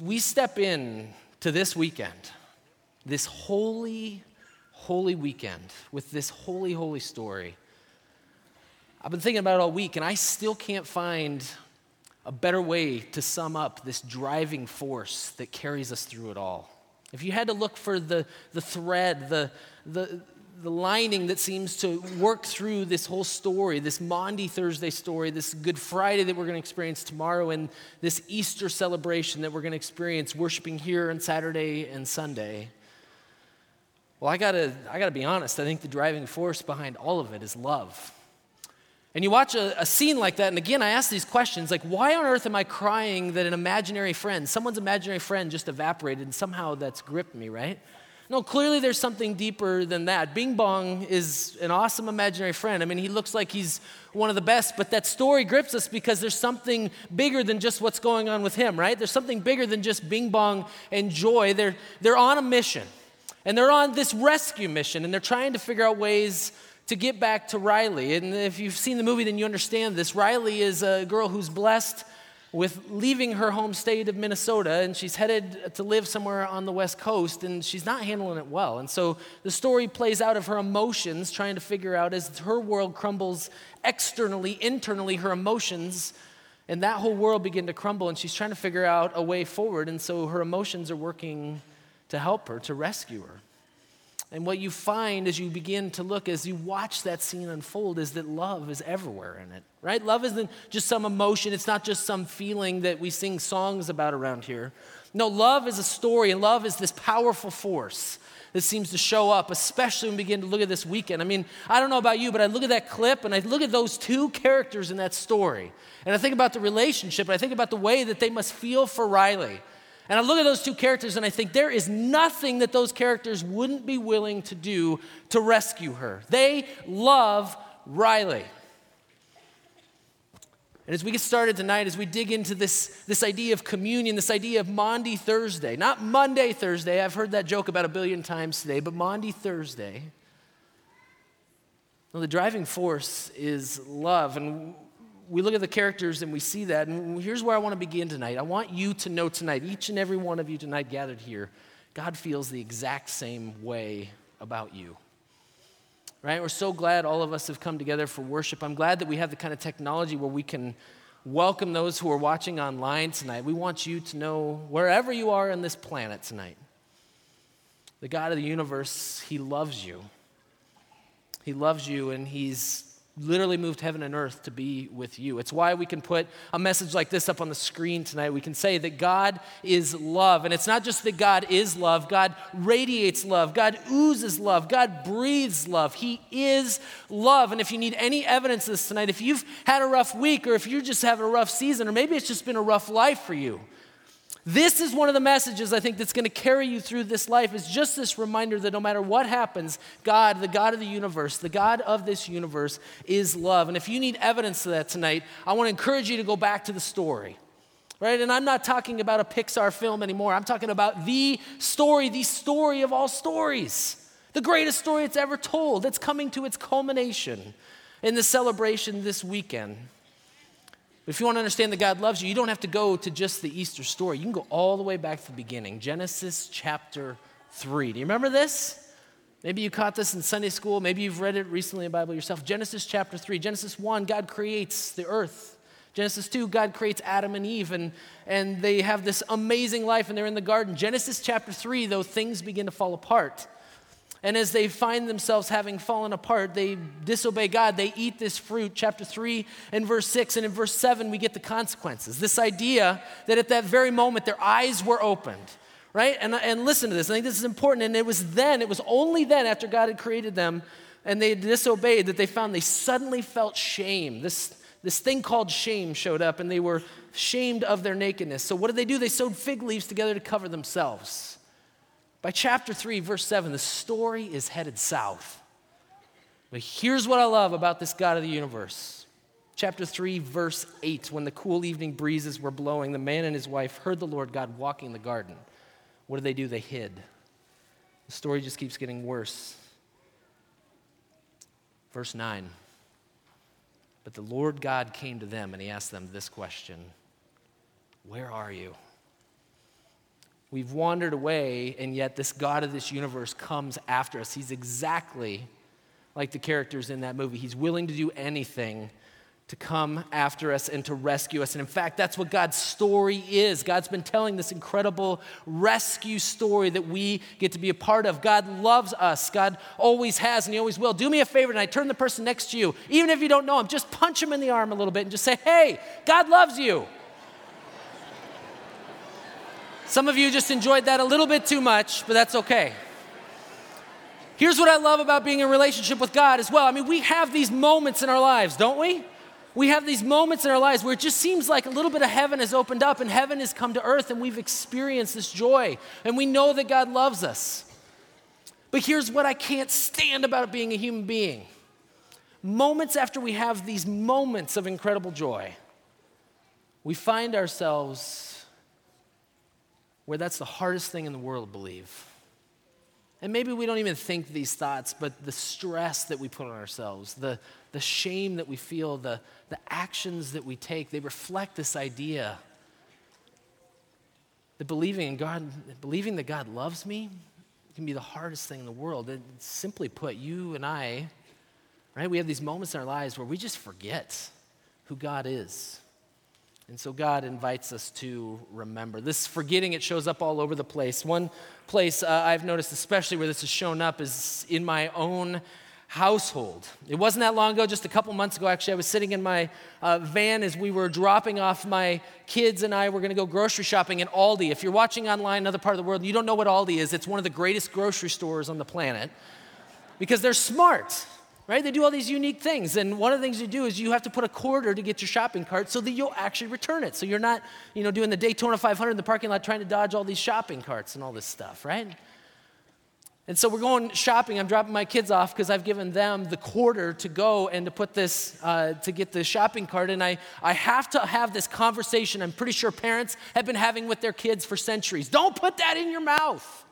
We step in to this weekend, this holy, holy weekend with this holy, holy story, I've been thinking about it all week, and I still can't find a better way to sum up this driving force that carries us through it all. If you had to look for the, the thread, the, the, the lining that seems to work through this whole story, this Maundy Thursday story, this Good Friday that we're going to experience tomorrow, and this Easter celebration that we're going to experience worshiping here on Saturday and Sunday. Well, I gotta, I gotta be honest, I think the driving force behind all of it is love. And you watch a, a, scene like that, and again, I ask these questions like, why on earth am I crying that an imaginary friend, someone's imaginary friend just evaporated, and somehow that's gripped me, right? No, clearly there's something deeper than that. Bing Bong is an awesome imaginary friend. I mean, he looks like he's one of the best, but that story grips us because there's something bigger than just what's going on with him, right? There's something bigger than just Bing Bong and Joy. They're, they're on a mission, and they're on this rescue mission, and they're trying to figure out ways to get back to Riley. And if you've seen the movie, then you understand this. Riley is a girl who's blessed with leaving her home state of Minnesota and she's headed to live somewhere on the West Coast and she's not handling it well. And so the story plays out of her emotions, trying to figure out as her world crumbles externally, internally, her emotions and that whole world begin to crumble and she's trying to figure out a way forward. And so her emotions are working to help her, to rescue her. And what you find as you begin to look, as you watch that scene unfold, is that love is everywhere in it, right? Love isn't just some emotion, it's not just some feeling that we sing songs about around here. No, love is a story, and love is this powerful force that seems to show up, especially when we begin to look at this weekend. I mean, I don't know about you, but I look at that clip and I look at those two characters in that story, and I think about the relationship, and I think about the way that they must feel for Riley. And I look at those two characters and I think there is nothing that those characters wouldn't be willing to do to rescue her. They love Riley. And as we get started tonight, as we dig into this, this idea of communion, this idea of Maundy Thursday, not Monday Thursday, I've heard that joke about a billion times today, but Maundy Thursday. Well, the driving force is love. And we look at the characters and we see that. And here's where I want to begin tonight. I want you to know tonight, each and every one of you tonight gathered here, God feels the exact same way about you. Right? We're so glad all of us have come together for worship. I'm glad that we have the kind of technology where we can welcome those who are watching online tonight. We want you to know wherever you are on this planet tonight, the God of the universe, He loves you. He loves you and He's literally moved heaven and earth to be with you. It's why we can put a message like this up on the screen tonight. We can say that God is love. And it's not just that God is love, God radiates love, God oozes love, God breathes love. He is love. And if you need any evidence of this tonight, if you've had a rough week or if you're just having a rough season or maybe it's just been a rough life for you, this is one of the messages I think that's going to carry you through this life is just this reminder that no matter what happens, God, the God of the universe, the God of this universe is love. And if you need evidence of that tonight, I want to encourage you to go back to the story. Right? And I'm not talking about a Pixar film anymore. I'm talking about the story, the story of all stories. The greatest story it's ever told. It's coming to its culmination in the celebration this weekend. If you want to understand that God loves you, you don't have to go to just the Easter story. You can go all the way back to the beginning Genesis chapter 3. Do you remember this? Maybe you caught this in Sunday school. Maybe you've read it recently in the Bible yourself. Genesis chapter 3. Genesis 1, God creates the earth. Genesis 2, God creates Adam and Eve, and, and they have this amazing life, and they're in the garden. Genesis chapter 3, though, things begin to fall apart. And as they find themselves having fallen apart, they disobey God. They eat this fruit. Chapter 3 and verse 6. And in verse 7, we get the consequences. This idea that at that very moment, their eyes were opened, right? And, and listen to this. I think this is important. And it was then, it was only then, after God had created them and they disobeyed, that they found they suddenly felt shame. This, this thing called shame showed up, and they were shamed of their nakedness. So what did they do? They sewed fig leaves together to cover themselves. By chapter 3, verse 7, the story is headed south. But here's what I love about this God of the universe. Chapter 3, verse 8 When the cool evening breezes were blowing, the man and his wife heard the Lord God walking in the garden. What did they do? They hid. The story just keeps getting worse. Verse 9 But the Lord God came to them and he asked them this question Where are you? We've wandered away, and yet this God of this universe comes after us. He's exactly like the characters in that movie. He's willing to do anything to come after us and to rescue us. And in fact, that's what God's story is. God's been telling this incredible rescue story that we get to be a part of. God loves us. God always has, and He always will. Do me a favor tonight. Turn the person next to you, even if you don't know him, just punch him in the arm a little bit and just say, Hey, God loves you. Some of you just enjoyed that a little bit too much, but that's okay. Here's what I love about being in relationship with God as well. I mean, we have these moments in our lives, don't we? We have these moments in our lives where it just seems like a little bit of heaven has opened up and heaven has come to earth and we've experienced this joy and we know that God loves us. But here's what I can't stand about being a human being. Moments after we have these moments of incredible joy, we find ourselves where that's the hardest thing in the world to believe. And maybe we don't even think these thoughts, but the stress that we put on ourselves, the, the shame that we feel, the, the actions that we take, they reflect this idea that believing in God, believing that God loves me can be the hardest thing in the world. And simply put, you and I, right, we have these moments in our lives where we just forget who God is. And so God invites us to remember. This forgetting, it shows up all over the place. One place uh, I've noticed, especially where this has shown up, is in my own household. It wasn't that long ago, just a couple months ago, actually, I was sitting in my uh, van as we were dropping off my kids and I were going to go grocery shopping in Aldi. If you're watching online another part of the world, you don't know what Aldi is. It's one of the greatest grocery stores on the planet because they're smart right? They do all these unique things. And one of the things you do is you have to put a quarter to get your shopping cart so that you'll actually return it. So you're not, you know, doing the Daytona 500 in the parking lot trying to dodge all these shopping carts and all this stuff, right? And so we're going shopping. I'm dropping my kids off because I've given them the quarter to go and to put this, uh, to get the shopping cart. And I, I have to have this conversation I'm pretty sure parents have been having with their kids for centuries. Don't put that in your mouth.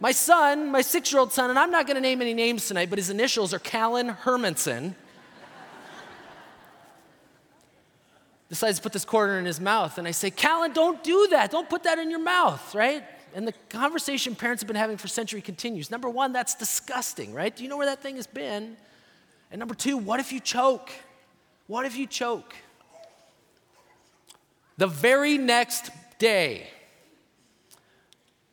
My son, my six year old son, and I'm not going to name any names tonight, but his initials are Callan Hermanson, decides to put this quarter in his mouth. And I say, Callan, don't do that. Don't put that in your mouth, right? And the conversation parents have been having for centuries continues. Number one, that's disgusting, right? Do you know where that thing has been? And number two, what if you choke? What if you choke? The very next day,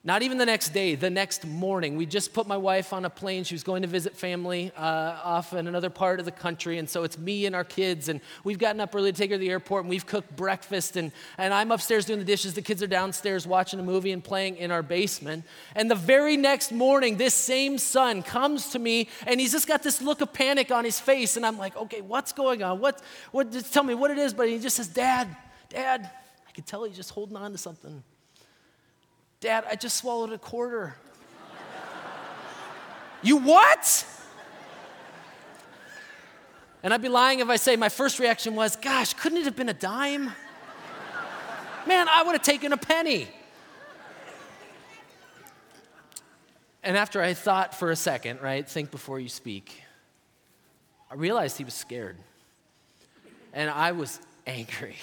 not even the next day, the next morning. We just put my wife on a plane. She was going to visit family uh, off in another part of the country. And so it's me and our kids. And we've gotten up early to take her to the airport and we've cooked breakfast. And, and I'm upstairs doing the dishes. The kids are downstairs watching a movie and playing in our basement. And the very next morning, this same son comes to me and he's just got this look of panic on his face. And I'm like, okay, what's going on? What, what, just tell me what it is. But he just says, Dad, Dad, I can tell he's just holding on to something. Dad, I just swallowed a quarter. you what? And I'd be lying if I say my first reaction was, gosh, couldn't it have been a dime? Man, I would have taken a penny. And after I thought for a second, right, think before you speak, I realized he was scared. And I was angry.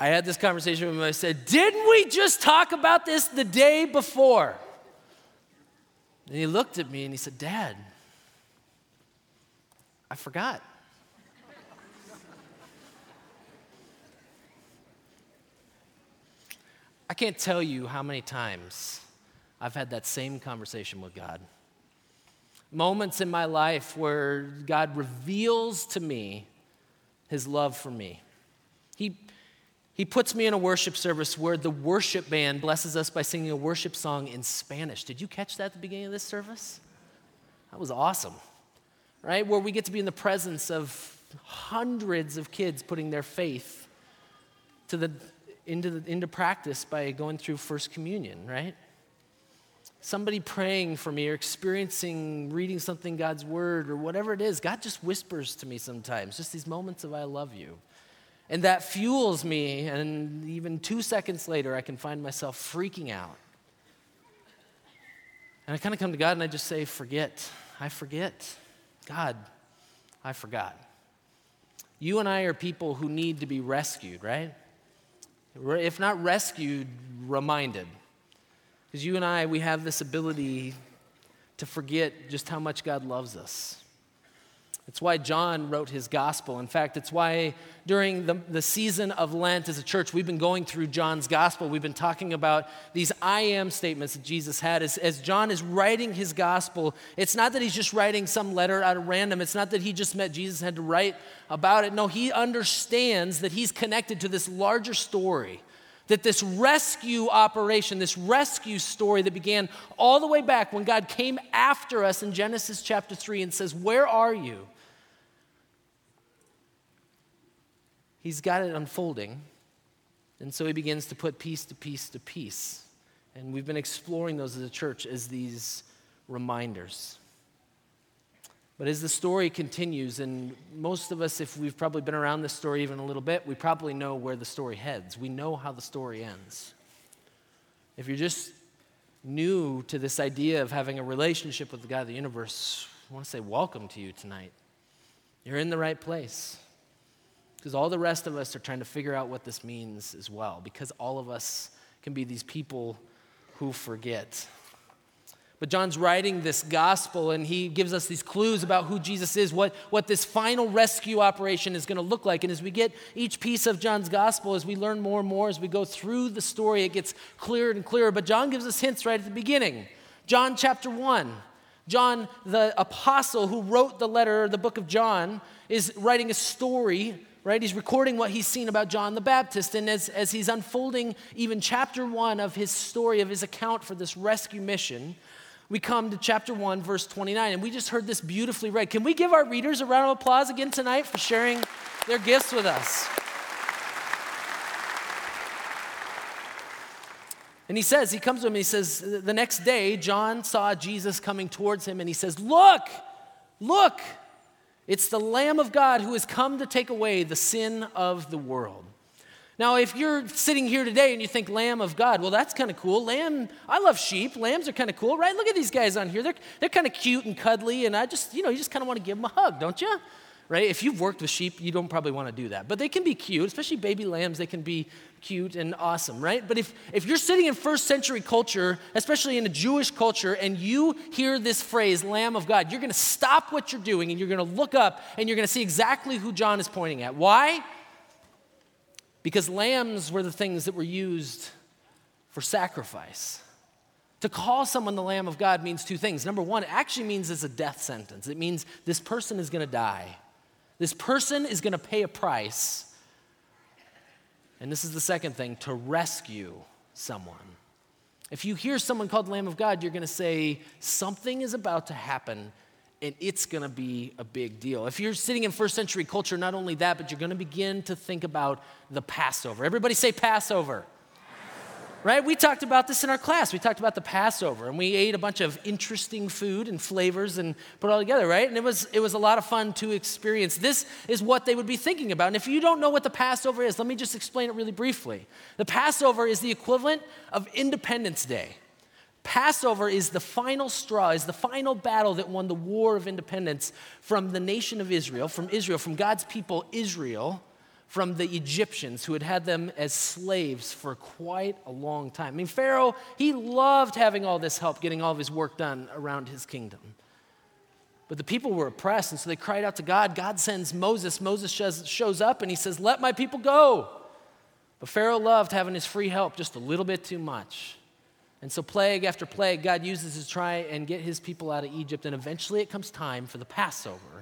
I had this conversation with him. I said, Didn't we just talk about this the day before? And he looked at me and he said, Dad, I forgot. I can't tell you how many times I've had that same conversation with God. Moments in my life where God reveals to me his love for me. He, puts me in a worship service where the worship band blesses us by singing a worship song in Spanish. Did you catch that at the beginning of this service? That was awesome, right? Where we get to be in the presence of hundreds of kids putting their faith to the, into, the, into practice by going through First Communion, right? Somebody praying for me or experiencing reading something God's Word or whatever it is. God just whispers to me sometimes, just these moments of I love you. And that fuels me, and even two seconds later, I can find myself freaking out. And I kind of come to God and I just say, Forget. I forget. God, I forgot. You and I are people who need to be rescued, right? If not rescued, reminded. Because you and I, we have this ability to forget just how much God loves us. It's why John wrote his gospel. In fact, it's why during the, the season of Lent as a church, we've been going through John's gospel. We've been talking about these I am statements that Jesus had. As, as John is writing his gospel, it's not that he's just writing some letter out of random. It's not that he just met Jesus and had to write about it. No, he understands that he's connected to this larger story that this rescue operation, this rescue story that began all the way back when God came after us in Genesis chapter 3 and says, Where are you? He's got it unfolding. And so he begins to put piece to piece to piece. And we've been exploring those as a church as these reminders. But as the story continues, and most of us, if we've probably been around this story even a little bit, we probably know where the story heads. We know how the story ends. If you're just new to this idea of having a relationship with the God of the universe, I want to say welcome to you tonight. You're in the right place. Because all the rest of us are trying to figure out what this means as well, because all of us can be these people who forget. But John's writing this gospel and he gives us these clues about who Jesus is, what, what this final rescue operation is going to look like. And as we get each piece of John's gospel, as we learn more and more, as we go through the story, it gets clearer and clearer. But John gives us hints right at the beginning. John chapter 1. John, the apostle who wrote the letter, the book of John, is writing a story right? He's recording what he's seen about John the Baptist. And as, as he's unfolding even chapter one of his story, of his account for this rescue mission, we come to chapter 1, verse 29, and we just heard this beautifully read. Can we give our readers a round of applause again tonight for sharing their gifts with us? And he says, he comes to him and he says, the next day, John saw Jesus coming towards him, and he says, Look, look, it's the Lamb of God who has come to take away the sin of the world. Now, if you're sitting here today and you think Lamb of God, well, that's kind of cool. Lamb, I love sheep. Lambs are kind of cool, right? Look at these guys on here. They're, they're kind of cute and cuddly, and I just, you know, you just kind of want to give them a hug, don't you? Right? If you've worked with sheep, you don't probably want to do that. But they can be cute, especially baby lambs, they can be cute and awesome, right? But if, if you're sitting in first century culture, especially in a Jewish culture, and you hear this phrase, Lamb of God, you're going to stop what you're doing and you're going to look up and you're going to see exactly who John is pointing at. Why? Because lambs were the things that were used for sacrifice. To call someone the Lamb of God means two things. Number one, it actually means it's a death sentence. It means this person is going to die. This person is going to pay a price. And this is the second thing to rescue someone. If you hear someone called Lamb of God, you're going to say, something is about to happen and it's going to be a big deal. If you're sitting in first century culture, not only that, but you're going to begin to think about the Passover. Everybody say Passover right? We talked about this in our class. We talked about the Passover, and we ate a bunch of interesting food and flavors and put it all together, right? And it was, it was a lot of fun to experience. This is what they would be thinking about. And if you don't know what the Passover is, let me just explain it really briefly. The Passover is the equivalent of Independence Day. Passover is the final straw, is the final battle that won the war of independence from the nation of Israel, from Israel, from God's people, Israel from the Egyptians who had had them as slaves for quite a long time. I mean, Pharaoh, he loved having all this help getting all of his work done around his kingdom. But the people were oppressed, and so they cried out to God. God sends Moses. Moses shows, up and he says, Let my people go. But Pharaoh loved having his free help just a little bit too much. And so, plague after plague, God uses to try and get his people out of Egypt. And eventually, it comes time for the Passover.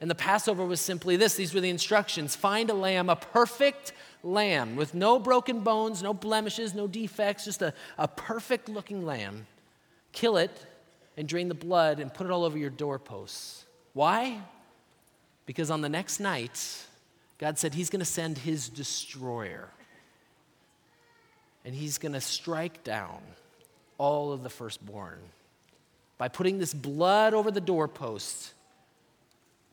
And the Passover was simply this these were the instructions find a lamb, a perfect lamb with no broken bones, no blemishes, no defects, just a, a perfect looking lamb. Kill it and drain the blood and put it all over your doorposts. Why? Because on the next night, God said He's going to send His destroyer. And He's going to strike down all of the firstborn. By putting this blood over the doorposts,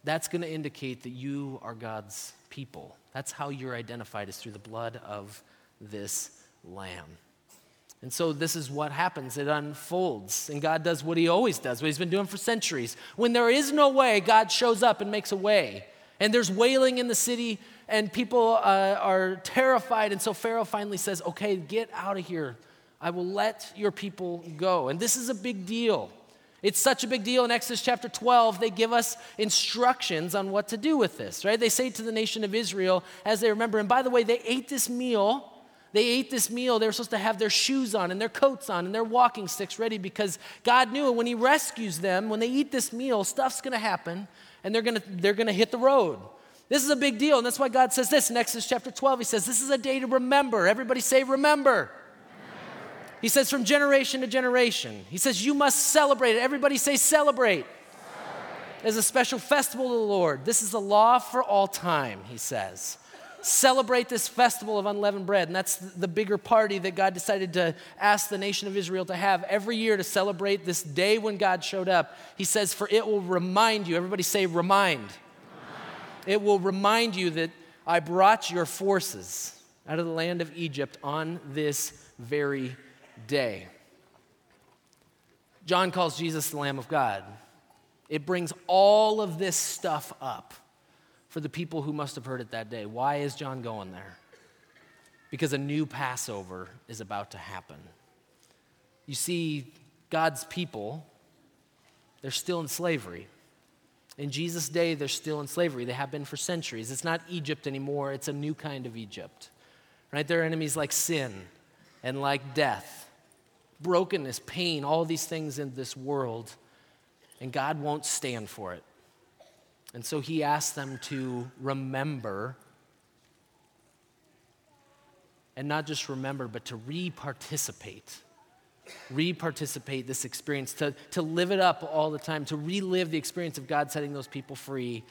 that's going to indicate that you are God's people. That's how you're identified, is through the blood of this lamb. And so this is what happens. It unfolds. And God does what he always does, what he's been doing for centuries. When there is no way, God shows up and makes a way. And there's wailing in the city, and people uh, are terrified. And so Pharaoh finally says, Okay, get out of here. I will let your people go. And this is a big deal. It's such a big deal in Exodus chapter 12. They give us instructions on what to do with this, right? They say to the nation of Israel as they remember, and by the way, they ate this meal. They ate this meal. They were supposed to have their shoes on and their coats on and their walking sticks ready because God knew when He rescues them, when they eat this meal, stuff's going to happen and they're going to they're going to hit the road. This is a big deal. And that's why God says this in Exodus chapter 12. He says, This is a day to remember. Everybody say, Remember. He says, from generation to generation. He says, you must celebrate it. Everybody say, celebrate. celebrate. As a special festival to the Lord. This is the law for all time, he says. Celebrate this festival of unleavened bread. And that's the bigger party that God decided to ask the nation of Israel to have every year to celebrate this day when God showed up. He says, For it will remind you, everybody say, remind. remind. It will remind you that I brought your forces out of the land of Egypt on this very day. John calls Jesus the Lamb of God. It brings all of this stuff up for the people who must have heard it that day. Why is John going there? Because a new Passover is about to happen. You see, God's people, they're still in slavery. In Jesus' day, they're still in slavery. They have been for centuries. It's not Egypt anymore, it's a new kind of Egypt. Right? There are enemies like sin and like death brokenness, pain, all these things in this world, and God won't stand for it. And so he asks them to remember, and not just remember, but to re participate. Re participate this experience, to, to live it up all the time, to relive the experience of God setting those people free,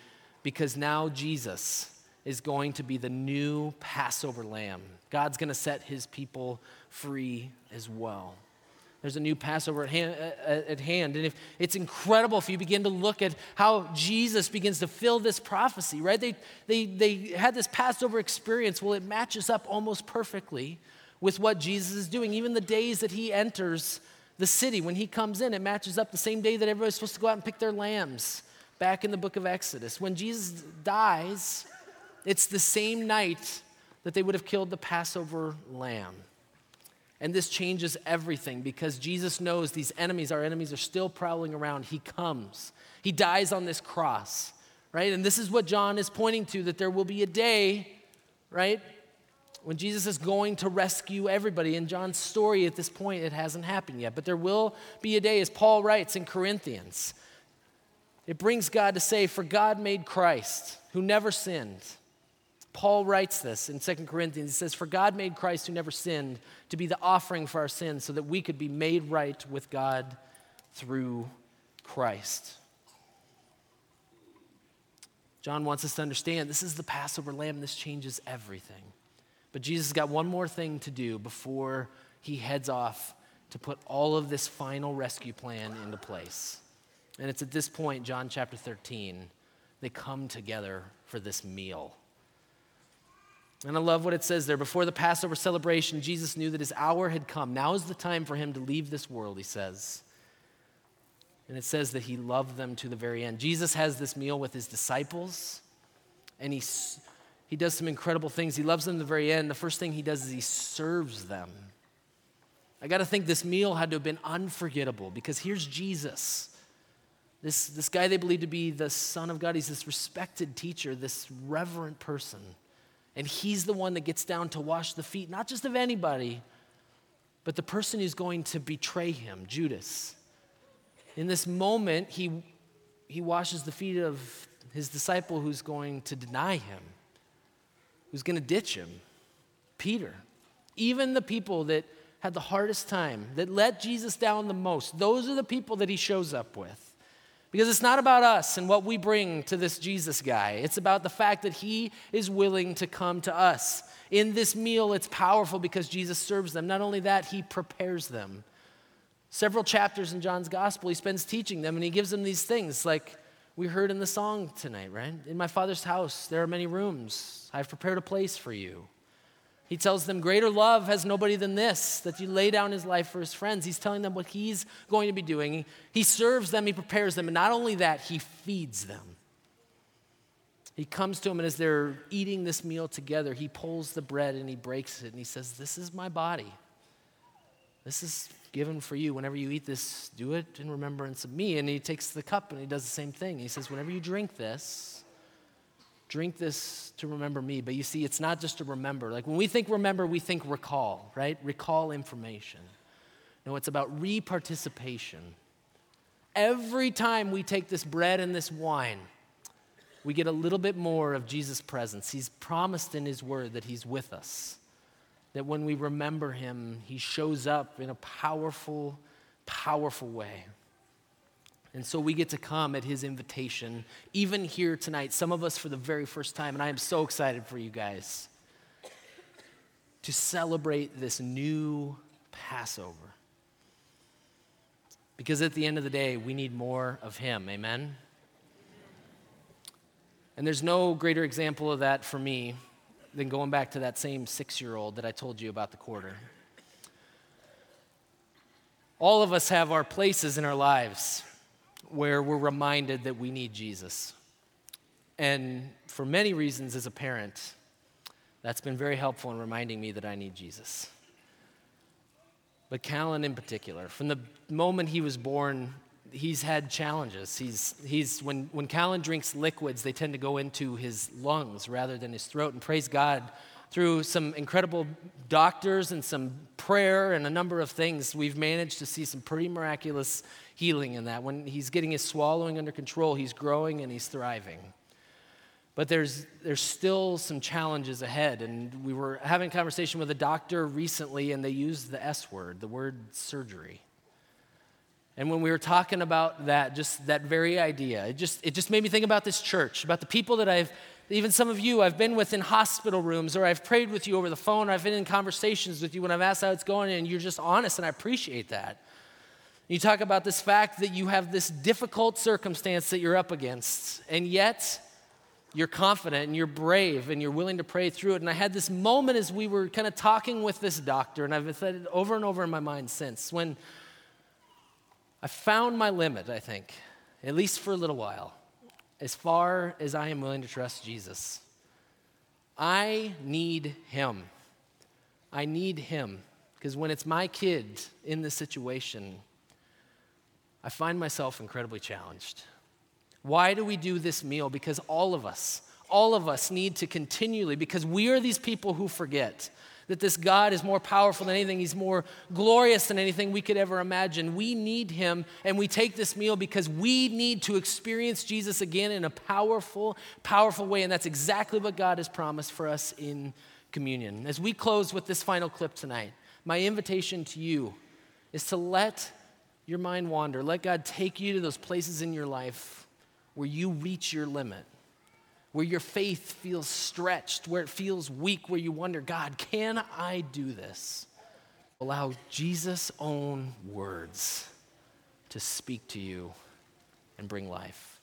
because now Jesus is going to be the new Passover lamb. God's going to set his people free as well. There's a new Passover at hand, uh, uh, at hand. And if it's incredible if you begin to look at how Jesus begins to fill this prophecy, right? They, they, they had this Passover experience. Well, it matches up almost perfectly with what Jesus is doing. Even the days that he enters the city, when he comes in, it matches up the same day that everybody's supposed to go out and pick their lambs back in the book of Exodus. When Jesus dies, it's the same night that they would have killed the Passover lamb. And this changes everything because Jesus knows these enemies, our enemies, are still prowling around. He comes, He dies on this cross, right? And this is what John is pointing to that there will be a day, right, when Jesus is going to rescue everybody. In John's story at this point, it hasn't happened yet, but there will be a day, as Paul writes in Corinthians. It brings God to say, For God made Christ, who never sinned Paul writes this in 2 Corinthians. He says, For God made Christ who never sinned to be the offering for our sins so that we could be made right with God through Christ. John wants us to understand this is the Passover lamb, this changes everything. But Jesus has got one more thing to do before he heads off to put all of this final rescue plan into place. And it's at this point, John chapter 13, they come together for this meal. And I love what it says there. Before the Passover celebration, Jesus knew that his hour had come. Now is the time for him to leave this world, he says. And it says that he loved them to the very end. Jesus has this meal with his disciples, and he, he does some incredible things. He loves them to the very end. The first thing he does is he serves them. I got to think this meal had to have been unforgettable because here's Jesus. This, this guy they believe to be the Son of God. He's this respected teacher, this reverent person. And he's the one that gets down to wash the feet, not just of anybody, but the person who's going to betray him, Judas. In this moment, he, he washes the feet of his disciple who's going to deny him, who's going to ditch him, Peter. Even the people that had the hardest time, that let Jesus down the most, those are the people that he shows up with. Because it's not about us and what we bring to this Jesus guy. It's about the fact that he is willing to come to us. In this meal, it's powerful because Jesus serves them. Not only that, he prepares them. Several chapters in John's gospel, he spends teaching them and he gives them these things like we heard in the song tonight, right? In my father's house, there are many rooms. I've prepared a place for you. He tells them, Greater love has nobody than this, that you lay down his life for his friends. He's telling them what he's going to be doing. He serves them, he prepares them, and not only that, he feeds them. He comes to them, and as they're eating this meal together, he pulls the bread and he breaks it, and he says, This is my body. This is given for you. Whenever you eat this, do it in remembrance of me. And he takes the cup and he does the same thing. He says, Whenever you drink this, drink this to remember me. But you see, it's not just to remember. Like when we think remember, we think recall, right? Recall information. No, it's about reparticipation. Every time we take this bread and this wine, we get a little bit more of Jesus' presence. He's promised in His word that He's with us, that when we remember Him, He shows up in a powerful, powerful way. And so we get to come at His invitation, even here tonight, some of us for the very first time, and I am so excited for you guys to celebrate this new Passover. Because at the end of the day, we need more of Him. Amen? And there's no greater example of that for me than going back to that same six year old that I told you about the quarter. All of us have our places in our lives where we're reminded that we need Jesus. And for many reasons, as a parent, that's been very helpful in reminding me that I need Jesus. But Callan, in particular, from the moment he was born, he's had challenges. He's, he's, when, when Callan drinks liquids, they tend to go into his lungs rather than his throat. And praise God, through some incredible doctors and some prayer and a number of things, we've managed to see some pretty miraculous healing in that. When he's getting his swallowing under control, he's growing and he's thriving. But there's, there's still some challenges ahead. And we were having a conversation with a doctor recently, and they used the S word, the word surgery. And when we were talking about that, just that very idea, it just, it just made me think about this church, about the people that I've, even some of you, I've been with in hospital rooms, or I've prayed with you over the phone, or I've been in conversations with you when I've asked how it's going, and you're just honest, and I appreciate that. You talk about this fact that you have this difficult circumstance that you're up against, and yet you're confident and you're brave and you're willing to pray through it. And I had this moment as we were kind of talking with this doctor, and I've said it over and over in my mind since, when I found my limit, I think, at least for a little while, as far as I am willing to trust Jesus. I need Him. I need Him. Because when it's my kid in this situation, I find myself incredibly challenged. Why do we do this meal? Because all of us, all of us need to continually, because we are these people who forget that this God is more powerful than anything, He's more glorious than anything we could ever imagine. We need Him, and we take this meal because we need to experience Jesus again in a powerful, powerful way, and that's exactly what God has promised for us in communion. As we close with this final clip tonight, my invitation to you is to let your mind wander, let God take you to those places in your life where you reach your limit, where your faith feels stretched, where it feels weak, where you wonder, God, can I do this? Allow Jesus' own words to speak to you and bring life.